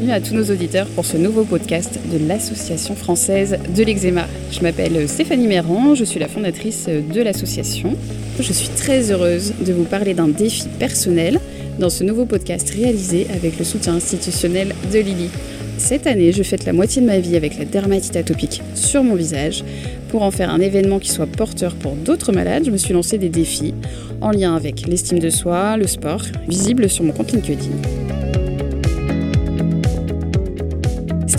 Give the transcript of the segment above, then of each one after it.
bienvenue à tous nos auditeurs pour ce nouveau podcast de l'Association française de l'eczéma. Je m'appelle Stéphanie Méran, je suis la fondatrice de l'association. Je suis très heureuse de vous parler d'un défi personnel dans ce nouveau podcast réalisé avec le soutien institutionnel de Lily. Cette année, je fête la moitié de ma vie avec la dermatite atopique sur mon visage. Pour en faire un événement qui soit porteur pour d'autres malades, je me suis lancé des défis en lien avec l'estime de soi, le sport, visible sur mon compte LinkedIn.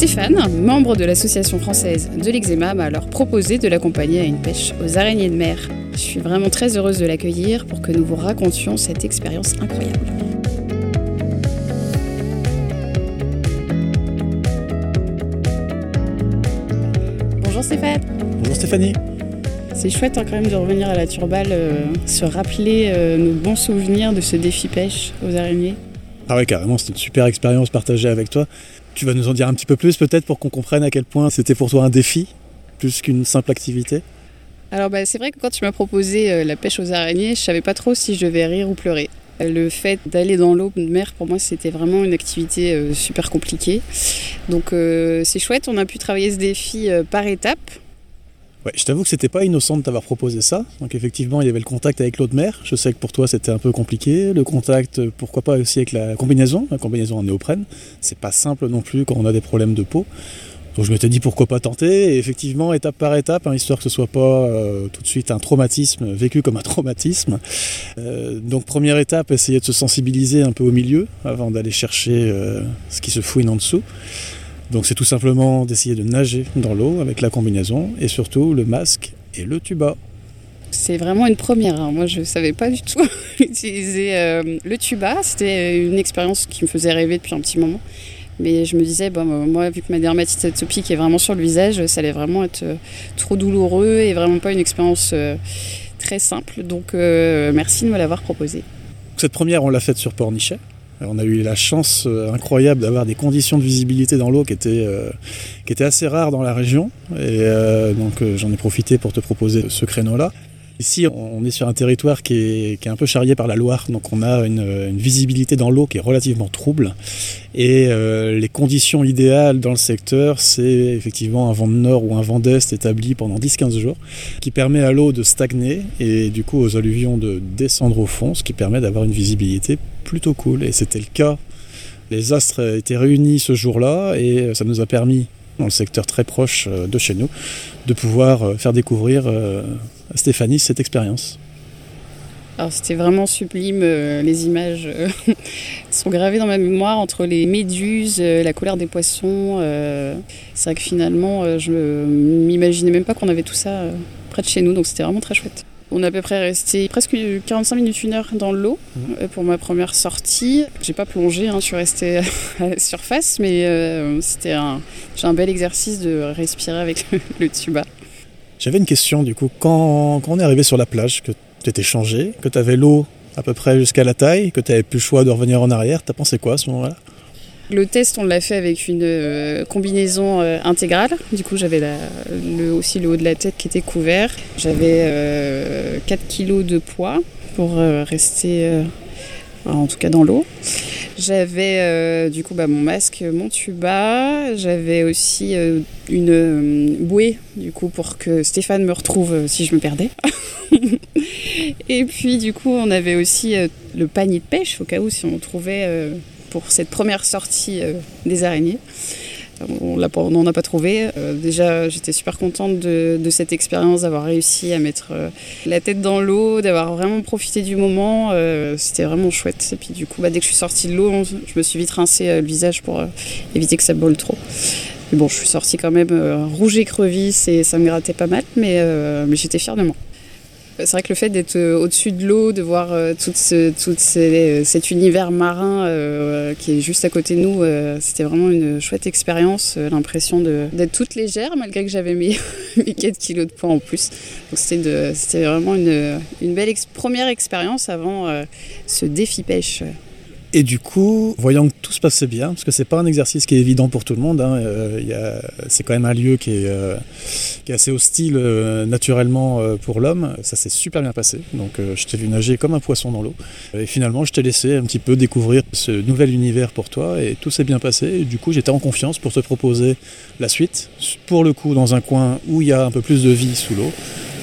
Stéphane, membre de l'association française de l'eczéma, m'a alors proposé de l'accompagner à une pêche aux araignées de mer. Je suis vraiment très heureuse de l'accueillir pour que nous vous racontions cette expérience incroyable. Bonjour Stéphane. Bonjour Stéphanie. C'est chouette hein, quand même de revenir à la Turballe, euh, se rappeler euh, nos bons souvenirs de ce défi pêche aux araignées. Ah ouais, carrément, c'était une super expérience partagée avec toi. Tu vas nous en dire un petit peu plus peut-être pour qu'on comprenne à quel point c'était pour toi un défi, plus qu'une simple activité? Alors bah, c'est vrai que quand tu m'as proposé euh, la pêche aux araignées, je savais pas trop si je devais rire ou pleurer. Le fait d'aller dans l'eau de mer, pour moi, c'était vraiment une activité euh, super compliquée. Donc euh, c'est chouette, on a pu travailler ce défi par étapes. Ouais, je t'avoue que c'était pas innocent de t'avoir proposé ça. Donc effectivement, il y avait le contact avec l'eau de mer. Je sais que pour toi, c'était un peu compliqué. Le contact, pourquoi pas aussi avec la combinaison, la combinaison en néoprène. C'est pas simple non plus quand on a des problèmes de peau. Donc je m'étais dit pourquoi pas tenter. Et effectivement, étape par étape, hein, histoire que ce soit pas euh, tout de suite un traumatisme vécu comme un traumatisme. Euh, donc première étape, essayer de se sensibiliser un peu au milieu avant d'aller chercher euh, ce qui se fouine en dessous. Donc c'est tout simplement d'essayer de nager dans l'eau avec la combinaison et surtout le masque et le tuba. C'est vraiment une première. hein. Moi, je savais pas du tout utiliser euh, le tuba. C'était une expérience qui me faisait rêver depuis un petit moment. Mais je me disais, bon, euh, moi, vu que ma dermatite atopique est vraiment sur le visage, ça allait vraiment être euh, trop douloureux et vraiment pas une expérience euh, très simple. Donc, merci de me l'avoir proposé. Cette première, on l'a faite sur Pornichet. On a eu la chance euh, incroyable d'avoir des conditions de visibilité dans l'eau qui étaient, euh, qui assez rares dans la région. Et euh, donc j'en ai profité pour te proposer ce créneau-là. Ici, on est sur un territoire qui est, un peu charrié par la Loire, donc on a une, visibilité dans l'eau qui est relativement trouble. Et les conditions idéales dans le secteur, c'est effectivement un vent de nord ou un vent d'est établi pendant 10-15 jours, qui permet à l'eau de stagner et du coup aux alluvions de descendre au fond, ce qui permet d'avoir une visibilité plutôt cool. Et c'était le cas. Les astres étaient réunis ce jour-là et ça nous a permis, dans le secteur très proche euh, de chez nous, de pouvoir euh, faire découvrir euh, à Stéphanie cette expérience. Alors, c'était vraiment sublime. euh, les images euh, sont gravées dans ma mémoire entre les méduses, euh, la colère des poissons. euh, c'est vrai que finalement, euh, je m'imaginais même pas qu'on avait tout ça euh, près de chez nous. Donc, c'était vraiment très chouette. On est à peu près resté presque 45 minutes, une heure dans l'eau euh, pour ma première sortie. J'ai pas plongé, hein, je suis restée à la surface, mais euh, c'était un, bel exercice de respirer avec le, le tuba. J'avais une question du coup. Quand, quand on est arrivé sur la plage, que tu étais changé, que tu avais l'eau à peu près jusqu'à la taille, que tu n'avais plus le choix de revenir en arrière, t'as pensé quoi à ce moment-là? Le test, on l'a fait avec une euh, combinaison euh, intégrale. Du coup, j'avais aussi le haut de la tête qui était couvert. J'avais euh, 4 kilos de poids pour euh, rester, euh, en tout cas dans l'eau. J'avais euh, du coup bah, mon masque, mon tuba. J'avais aussi euh, une euh, bouée du coup pour que Stéphane me retrouve euh, si je me perdais. Et puis du coup, on avait aussi euh, le panier de pêche au cas où si on trouvait euh, pour cette première sortie euh, des araignées. On n'en a pas trouvé. Euh, déjà, j'étais super contente de, cette expérience, d'avoir réussi à mettre euh, la tête dans l'eau, d'avoir vraiment profité du moment. C'était vraiment chouette. Et puis du coup, bah, dès que je suis sortie de l'eau, je me suis vite rincé le visage pour éviter que ça bolle trop. Mais bon, je suis sortie quand même rouge écrevisse et ça me grattait pas mal, mais, mais j'étais fière de moi. C'est vrai que le fait d'être euh, au-dessus de l'eau, de voir euh, tout, ces- cet univers marin euh, qui est juste à côté de nous, euh, c'était vraiment une chouette expérience. euh, L'impression d'être toute légère, malgré que j'avais mes, mes 4 kilos de poids en plus. Donc c'était vraiment une, belle première expérience avant euh, ce défi pêche. Et du coup, voyant que tout se passait bien, parce que c'est pas un exercice qui est évident pour tout le monde, hein, euh, c'est quand même un lieu qui est, euh, assez hostile euh, naturellement pour l'homme, ça s'est super bien passé. Donc je t'ai vu nager comme un poisson dans l'eau. Et finalement, je t'ai laissé un petit peu découvrir ce nouvel univers pour toi, et tout s'est bien passé. Et du coup, j'étais en confiance pour te proposer la suite, pour le coup dans un coin où il y a un peu plus de vie sous l'eau,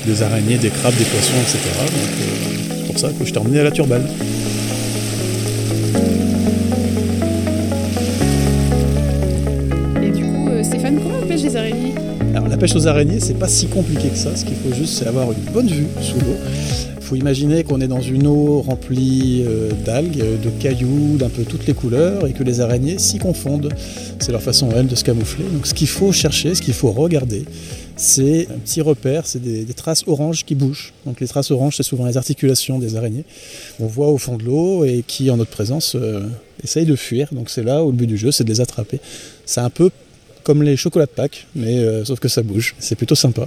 des araignées, des crabes, des poissons, etc. Donc c'est pour ça que je t'ai emmené à la Turballe. Pêche aux araignées, c'est pas si compliqué que ça. Ce qu'il faut juste, c'est avoir une bonne vue sous l'eau. Il faut imaginer qu'on est dans une eau remplie euh, d'algues, de cailloux, d'un peu toutes les couleurs, et que les araignées s'y confondent. C'est leur façon, elles, de se camoufler. Donc ce qu'il faut chercher, ce qu'il faut regarder, c'est un petit repère, c'est des, des, traces oranges qui bougent. Donc les traces oranges, c'est souvent les articulations des araignées. On voit au fond de l'eau et qui, en notre présence, euh, essayent de fuir. Donc c'est là où le but du jeu, c'est de les attraper. C'est un peu comme les chocolats de Pâques, mais euh, sauf que ça bouge. C'est plutôt sympa.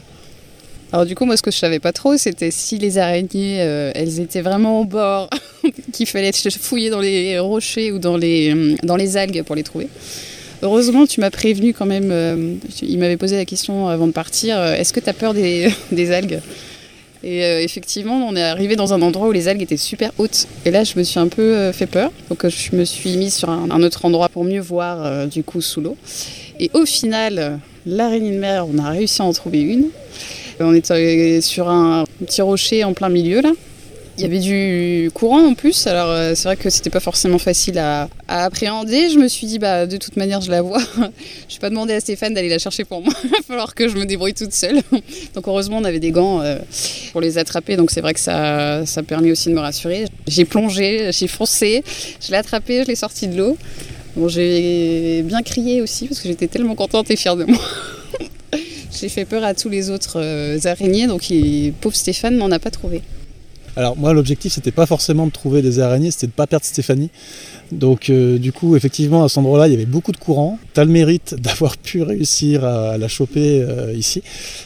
Alors du coup, moi, ce que je savais pas trop, c'était si les araignées, euh, elles étaient vraiment au bord, qu'il fallait fouiller dans les rochers ou dans les, euh, dans les algues pour les trouver. Heureusement, tu m'as prévenu quand même. Il m'avait posé la question avant de partir. Est-ce que tu as peur des algues? Et euh, effectivement, on est arrivé dans un endroit où les algues étaient super hautes. Et là, je me suis un peu euh, fait peur. Donc, euh, je me suis mise sur un, autre endroit pour mieux voir du coup sous l'eau. Et au final, l'araignée de mer, on a réussi à en trouver une. On était sur un petit rocher en plein milieu là. Il y avait du courant en plus, alors c'est vrai que c'était pas forcément facile à, appréhender. Je me suis dit, bah de toute manière, je la vois. je vais pas demander à Stéphane d'aller la chercher pour moi. Il va falloir que je me débrouille toute seule. donc heureusement, on avait des gants pour les attraper, donc c'est vrai que ça, ça a permis aussi de me rassurer. J'ai plongé, j'ai foncé, je l'ai attrapé, je l'ai sorti de l'eau. J'ai bien crié aussi parce que j'étais tellement contente et fière de moi. j'ai fait peur à tous les autres euh, araignées, donc pauvre Stéphane n'en a pas trouvé. Alors moi l'objectif c'était pas forcément de trouver des araignées, c'était de pas perdre Stéphanie. Donc euh, du coup effectivement à cet endroit-là il y avait beaucoup de courant. Tu as le mérite d'avoir pu réussir à la choper euh, ici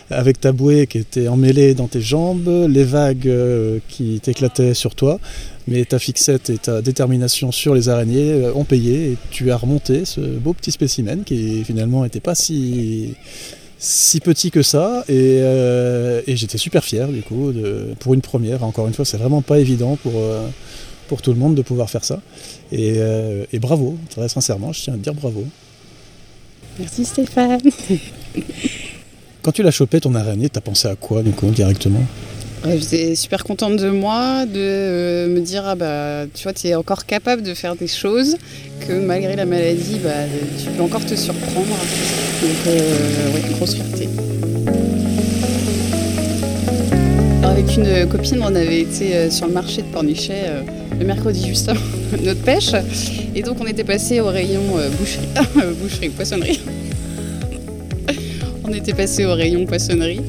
avec ta bouée qui était emmêlée dans tes jambes, les vagues euh, qui t'éclataient sur toi. Mais ta fixette et ta détermination sur les araignées ont payé et tu as remonté ce beau petit spécimen qui finalement n'était pas si si petit que ça et, euh, et j'étais super fier du coup de, pour une première. Encore une fois c'est vraiment pas évident pour, euh, pour tout le monde de pouvoir faire ça. Et, euh, et bravo très sincèrement je tiens à te dire bravo. Merci Stéphane. quand tu l'as chopé ton araignée t'as pensé à quoi du coup directement? J'étais super contente de moi, de euh, me dire ah bah tu vois tu es encore capable de faire des choses que malgré la maladie bah tu peux encore te surprendre. Donc euh, ouais, grosse fierté. Avec une copine, on avait été euh, sur le marché de Pornichet euh, le mercredi juste avant notre pêche et donc on était passé au rayon boucherie, boucherie poissonnerie. on était passé au rayon poissonnerie.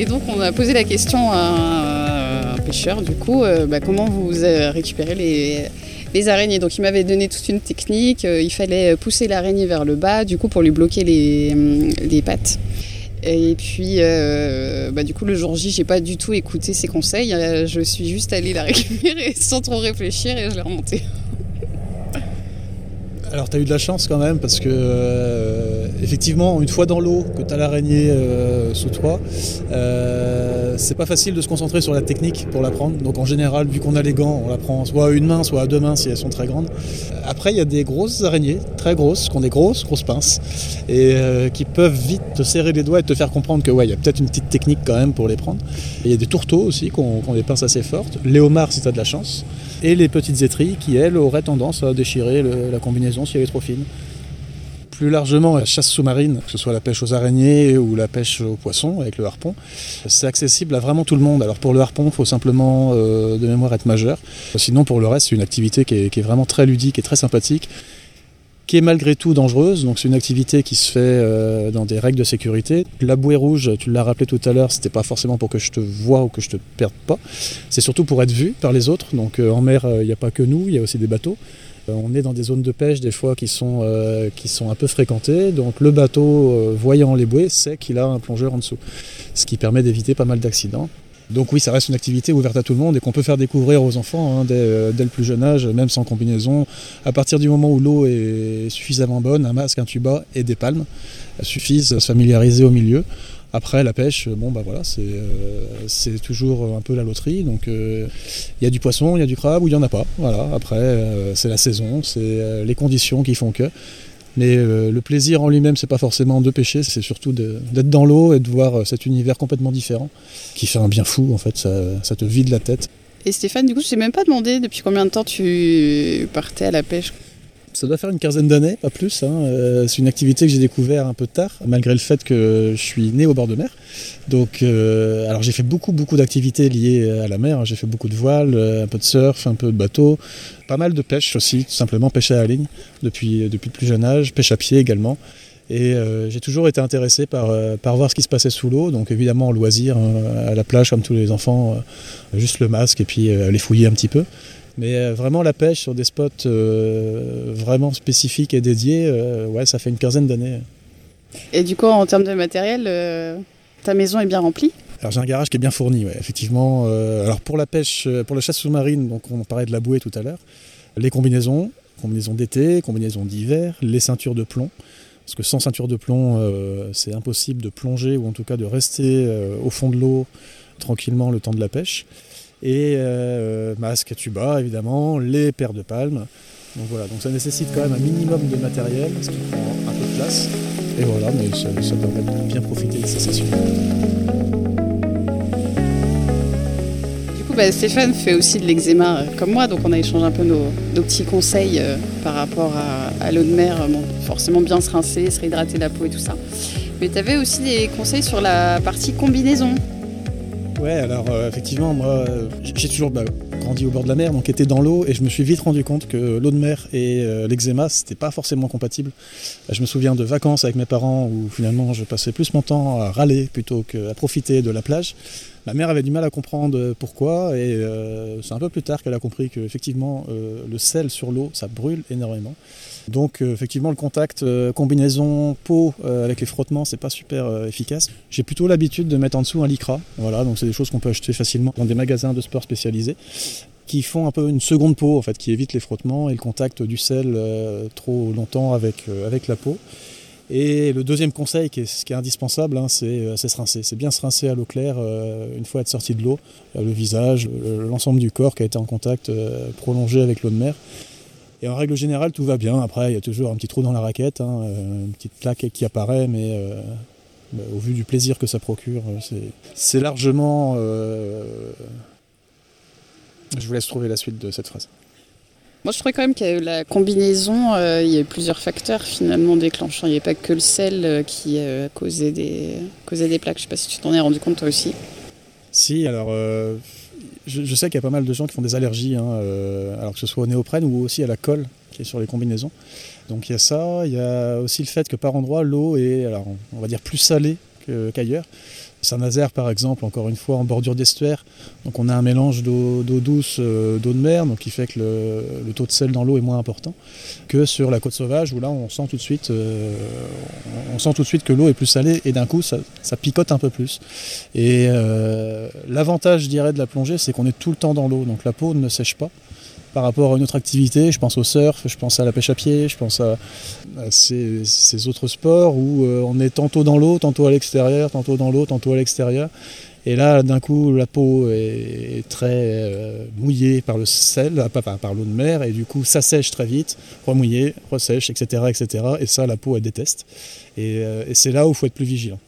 Et donc on a posé la question à un pêcheur, du coup, euh, bah, comment vous euh, récupérez les, araignées. Donc il m'avait donné toute une technique, euh, il fallait pousser l'araignée vers le bas, du coup pour lui bloquer les, hum, pattes. Et puis, bah, du coup, le jour J, j'ai pas du tout écouté ses conseils. Je suis juste allée la récupérer sans trop réfléchir et je l'ai remontée. Alors tu as eu de la chance quand même parce que euh, effectivement une fois dans l'eau que tu as l'araignée euh, sous toi, euh, c'est pas facile de se concentrer sur la technique pour la prendre. Donc en général vu qu'on a les gants, on la prend soit à une main, soit à deux mains si elles sont très grandes. Après il y a des grosses araignées, très grosses, qui ont des grosses grosses pinces et qui peuvent vite te serrer les doigts et te faire comprendre que ouais il y a peut-être une petite technique quand même pour les prendre. Il y a des tourteaux aussi qui ont, des pinces assez fortes. Léomard si tu as de la chance et les petites étrilles qui, elles, auraient tendance à déchirer la combinaison si elle est trop fine. Plus largement, la chasse sous-marine, que ce soit la pêche aux araignées ou la pêche aux poissons avec le harpon, c'est accessible à vraiment tout le monde. Alors pour le harpon, il faut simplement euh, de mémoire être majeur. Sinon, pour le reste, c'est une activité qui est vraiment très ludique et très sympathique qui est malgré tout dangereuse. Donc c'est une activité qui se fait euh, dans des règles de sécurité. La bouée rouge, tu l'as rappelé tout à l'heure, c'était pas forcément pour que je te voie ou que je te perde pas. C'est surtout pour être vu par les autres. Donc euh, en mer, il n'y a pas que nous, il y a aussi des bateaux. Euh, on est dans des zones de pêche des fois qui sont, euh, qui sont un peu fréquentées. Donc le bateau, euh, voyant les bouées, sait qu'il a un plongeur en dessous. Ce qui permet d'éviter pas mal d'accidents. Donc oui, ça reste une activité ouverte à tout le monde et qu'on peut faire découvrir aux enfants hein, dès, dès, le plus jeune âge, même sans combinaison. À partir du moment où l'eau est suffisamment bonne, un masque, un tuba et des palmes suffisent à se familiariser au milieu. Après, la pêche, bon, bah voilà, c'est euh, toujours un peu la loterie. Donc, il euh, y a du poisson, il y a du crabe ou il n'y en a pas. Voilà, après, euh, c'est la saison, c'est les conditions qui font que. Mais le plaisir en lui-même, c'est pas forcément de pêcher, c'est surtout d'être dans l'eau et de voir cet univers complètement différent qui fait un bien fou, en fait, ça, ça te vide la tête. Et Stéphane, du coup, je t'ai même pas demandé depuis combien de temps tu partais à la pêche? Ça doit faire une quinzaine d'années, pas plus. Hein. Euh, c'est une activité que j'ai découvert un peu tard, malgré le fait que je suis né au bord de mer. Donc, euh, alors j'ai fait beaucoup, beaucoup d'activités liées à la mer. J'ai fait beaucoup de voile, un peu de surf, un peu de bateau, pas mal de pêche aussi, tout simplement pêche à la ligne depuis, depuis le plus jeune âge, pêche à pied également. Et euh, j'ai toujours été intéressé par, par voir ce qui se passait sous l'eau. Donc évidemment, loisir, hein, à la plage comme tous les enfants, juste le masque et puis aller fouiller un petit peu. Mais euh, vraiment la pêche sur des spots euh, vraiment spécifiques et dédiés, euh, ouais, ça fait une quinzaine d'années. Et du coup, en termes de matériel, ta maison est bien remplie? Alors j'ai un garage qui est bien fourni, ouais, effectivement. alors pour la pêche, pour la chasse sous-marine, donc on parlait de la bouée tout à l'heure, les combinaisons, combinaisons d'été, combinaisons d'hiver, les ceintures de plomb. Parce que sans ceinture de plomb, c'est impossible de plonger ou en tout cas de rester au fond de l'eau tranquillement le temps de la pêche et euh, masque tuba évidemment, les paires de palmes. Donc voilà, donc ça nécessite quand même un minimum de matériel, ce qui prend un peu de place. Et voilà, mais ça, permet de bien profiter de ces sessions. Du coup, bah, Stéphane fait aussi de l'eczéma euh, comme moi, donc on a échangé un peu nos, petits conseils euh, par rapport à, l'eau de mer. Bon, forcément bien se rincer, se réhydrater la peau et tout ça. Mais tu avais aussi des conseils sur la partie combinaison. Ouais, alors euh, effectivement, moi, j'ai toujours bah, grandi au bord de la mer, donc été dans l'eau, et je me suis vite rendu compte que l'eau de mer et euh, l'eczéma, c'était pas forcément compatible. Je me souviens de vacances avec mes parents où finalement je passais plus mon temps à râler plutôt qu'à profiter de la plage. Ma mère avait du mal à comprendre pourquoi, et euh, c'est un peu plus tard qu'elle a compris que effectivement le sel sur l'eau, ça brûle énormément. Donc euh, effectivement le contact euh, combinaison peau euh, avec les frottements c'est pas super efficace. J'ai plutôt l'habitude de mettre en dessous un lycra. Voilà, donc c'est des choses qu'on peut acheter facilement dans des magasins de sport spécialisés qui font un peu une seconde peau en fait, qui évite les frottements et le contact du sel trop longtemps avec, avec la peau. Et le deuxième conseil, qui est, indispensable, hein, c'est se rincer. C'est bien se rincer à l'eau claire une fois être sorti de l'eau, le visage, l'ensemble du corps qui a été en contact prolongé avec l'eau de mer. Et en règle générale, tout va bien. Après, il y a toujours un petit trou dans la raquette, hein, euh, une petite plaque qui apparaît, mais euh, bah, au vu du plaisir que ça procure, euh, c'est largement. Je vous laisse trouver la suite de cette phrase. Moi, je trouvais quand même que la combinaison, il y a plusieurs facteurs finalement déclenchants. Il n'y a pas que le sel qui causait, des, causait des plaques. Je ne sais pas si tu t'en es rendu compte toi aussi. Si, alors je, sais qu'il y a pas mal de gens qui font des allergies, hein, euh, alors que ce soit au néoprène ou aussi à la colle qui est sur les combinaisons. Donc il y a ça, il y a aussi le fait que par endroit l'eau est, alors on va dire plus salée qu'ailleurs. Saint-Nazaire, par exemple, encore une fois, en bordure d'estuaire. Donc on a un mélange d'eau douce, euh, d'eau de mer, donc qui fait que le, taux de sel dans l'eau est moins important que sur la côte sauvage, où là on sent tout de suite, euh, on sent tout de suite que l'eau est plus salée et d'un coup ça, picote un peu plus. Et euh, l'avantage, je dirais, de la plongée, c'est qu'on est tout le temps dans l'eau, donc la peau ne sèche pas par rapport à une autre activité. Je pense au surf, je pense à la pêche à pied, je pense à, ces, autres sports où euh, on est tantôt dans l'eau, tantôt à l'extérieur, tantôt dans l'eau, tantôt à l'extérieur. Et là, d'un coup, la peau est, très euh, mouillée par le sel, euh, pas par, l'eau de mer, et du coup, ça sèche très vite, remouillé, ressèche, etc., etc. Et ça, la peau, elle déteste. Et, et c'est là où il faut être plus vigilant.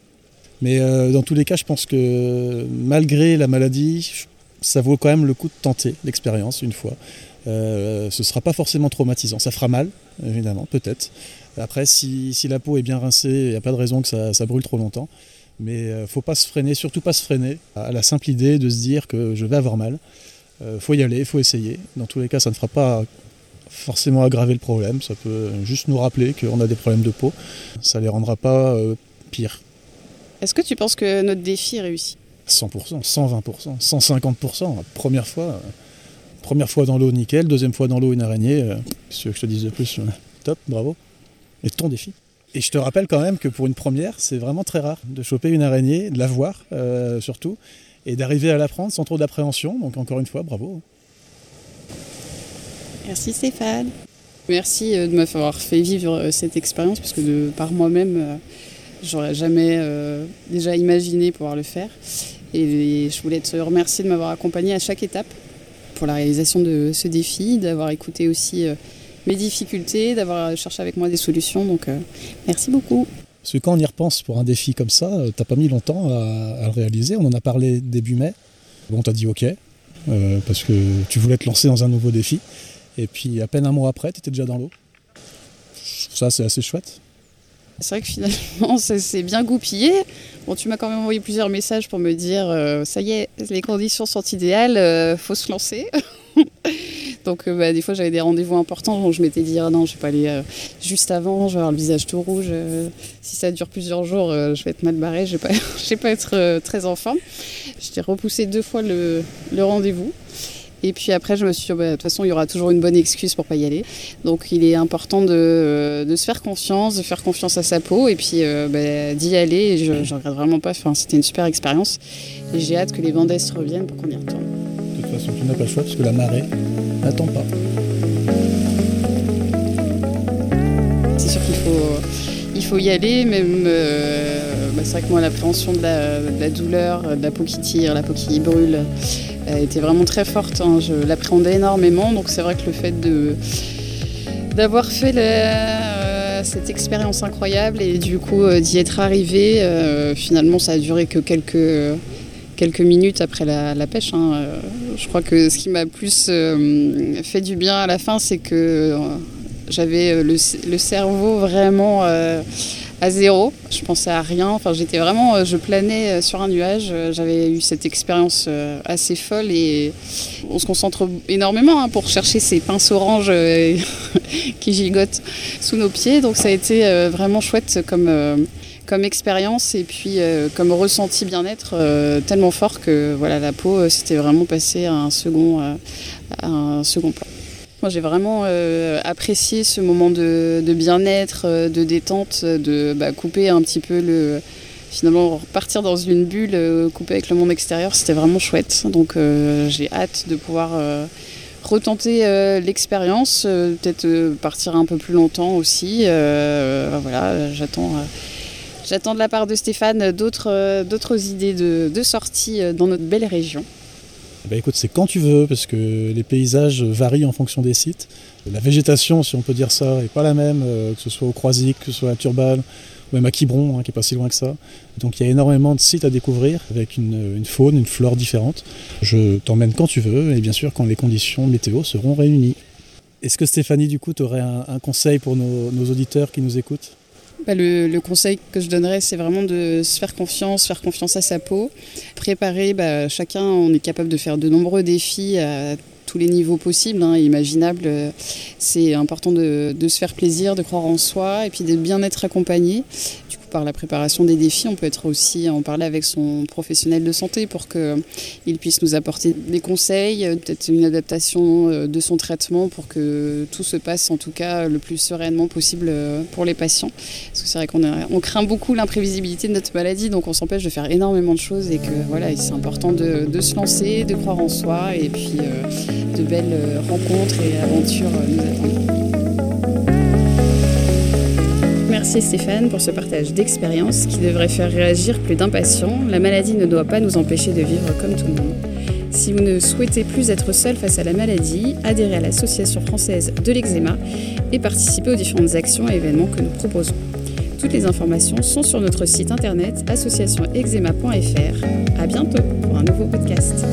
Mais dans tous les cas, je pense que malgré la maladie, ça vaut quand même le coup de tenter l'expérience une fois. Euh, ce ne sera pas forcément traumatisant. Ça fera mal, évidemment, peut-être. Après, si, la peau est bien rincée, il n'y a pas de raison que ça, brûle trop longtemps. Mais ne euh, faut pas se freiner, surtout pas se freiner à la simple idée de se dire que je vais avoir mal. Euh, faut y aller, faut essayer. Dans tous les cas, ça ne fera pas forcément aggraver le problème. Ça peut juste nous rappeler qu'on a des problèmes de peau. Ça ne les rendra pas pire. Est-ce que tu penses que notre défi réussit 100%, 120%, 150%. La première fois, Première fois dans l'eau, nickel. Deuxième fois dans l'eau, une araignée. Euh, qu'est-ce que je te dise de plus euh, Top, bravo. Et ton défi. Et je te rappelle quand même que pour une première, c'est vraiment très rare de choper une araignée, de la voir euh, surtout, et d'arriver à l'apprendre sans trop d'appréhension. Donc encore une fois, bravo. Merci Stéphane. Merci de m'avoir fait vivre cette expérience parce que par moi-même, j'aurais jamais déjà imaginé pouvoir le faire. Et je voulais te remercier de m'avoir accompagné à chaque étape pour la réalisation de ce défi, d'avoir écouté aussi mes difficultés, d'avoir cherché avec moi des solutions. Donc merci beaucoup. Parce que quand on y repense pour un défi comme ça, euh, t'as pas mis longtemps à, le réaliser. On en a parlé début mai. Bon, t'as dit ok, euh, parce que tu voulais te lancer dans un nouveau défi. Et puis à peine un mois après, tu étais déjà dans l'eau. Ça, c'est assez chouette. C'est vrai que finalement, ça s'est bien goupillé. Bon, tu m'as quand même envoyé plusieurs messages pour me dire euh, ça y est, les conditions sont idéales, faut se lancer. Donc euh, bah, des fois j'avais des rendez-vous importants, donc je m'étais dit ah non je vais pas aller euh, juste avant, je vais avoir le visage tout rouge. Euh, si ça dure plusieurs jours, je vais être mal barré, je vais pas, vais pas être très en forme. J'ai repoussé deux fois le, rendez-vous. Et puis après, je me suis dit, bah, de toute façon, il y aura toujours une bonne excuse pour pas y aller. Donc, il est important de, se faire confiance, de faire confiance à sa peau, et puis bah, d'y aller. Et je, ne regrette vraiment pas. Enfin, c'était une super expérience. Et j'ai hâte que les Vendées reviennent pour qu'on y retourne. De toute façon, tu n'as pas le choix parce que la marée n'attends pas. C'est sûr qu'il faut, il faut y aller, même. Euh, bah, c'est vrai que moi, l'appréhension de la, douleur, de la peau qui tire, la peau qui brûle, était vraiment très forte. Hein. Je l'appréhendais énormément, donc c'est vrai que le fait de d'avoir fait euh, cette expérience incroyable et du coup euh, d'y être arrivé, finalement, ça a duré que quelques quelques minutes après la, pêche. Hein. Euh, je crois que ce qui m'a plus euh, fait du bien à la fin, c'est que euh, j'avais le, cerveau vraiment à zéro. Je pensais à rien. Enfin, j'étais vraiment, je planais sur un nuage. J'avais eu cette expérience assez folle et on se concentre énormément hein, pour chercher ces pinces oranges qui gigotent sous nos pieds. Donc ça a été vraiment chouette comme expérience et puis euh, comme ressenti bien-être euh, tellement fort que voilà la peau euh, c'était vraiment passé à un second, un second plan. Moi j'ai vraiment apprécié ce moment de, bien-être, de détente, de bah, couper un petit peu le finalement repartir dans une bulle, couper avec le monde extérieur, c'était vraiment chouette. Donc j'ai hâte de pouvoir retenter l'expérience, peut-être partir un peu plus longtemps aussi. voilà, j'attends J'attends de la part de Stéphane d'autres euh, idées de, de sortie euh, dans notre belle région. Bah écoute, c'est quand tu veux, parce que les paysages varient en fonction des sites. La végétation, si on peut dire ça, n'est pas la même, euh, que ce soit au Croisic, que ce soit à Turban, ou même à Quiberon, hein, qui est pas si loin que ça. Donc il y a énormément de sites à découvrir, avec une, faune, une flore différente. Je t'emmène quand tu veux, et bien sûr quand les conditions météo seront réunies. Est-ce que Stéphanie, du coup, tu un, conseil pour nos auditeurs qui nous écoutent? Bah, le, conseil que je donnerais, c'est vraiment de se faire confiance, faire confiance à sa peau, préparer. Bah, chacun, on est capable de faire de nombreux défis à tous les niveaux possibles, hein, imaginables. C'est important de, de, se faire plaisir, de croire en soi et puis de bien être accompagné par la préparation des défis. On peut être aussi en parler avec son professionnel de santé pour qu'il puisse nous apporter des conseils, peut-être une adaptation euh, de son traitement pour que tout se passe en tout cas le plus sereinement possible euh, pour les patients. Parce que c'est vrai qu'on on craint beaucoup l'imprévisibilité de notre maladie, donc on s'empêche de faire énormément de choses et que voilà, c'est important de, se lancer, de croire en soi et puis euh, de belles rencontres et aventures nous attendent. Merci Stéphane pour ce partage d'expérience qui devrait faire réagir plus d'un patient. La maladie ne doit pas nous empêcher de vivre comme tout le monde. Si vous ne souhaitez plus être seul face à la maladie, adhérez à l'Association française de l'eczéma et participez aux différentes actions et événements que nous proposons. Toutes les informations sont sur notre site internet associationeczema.fr. À bientôt pour un nouveau podcast.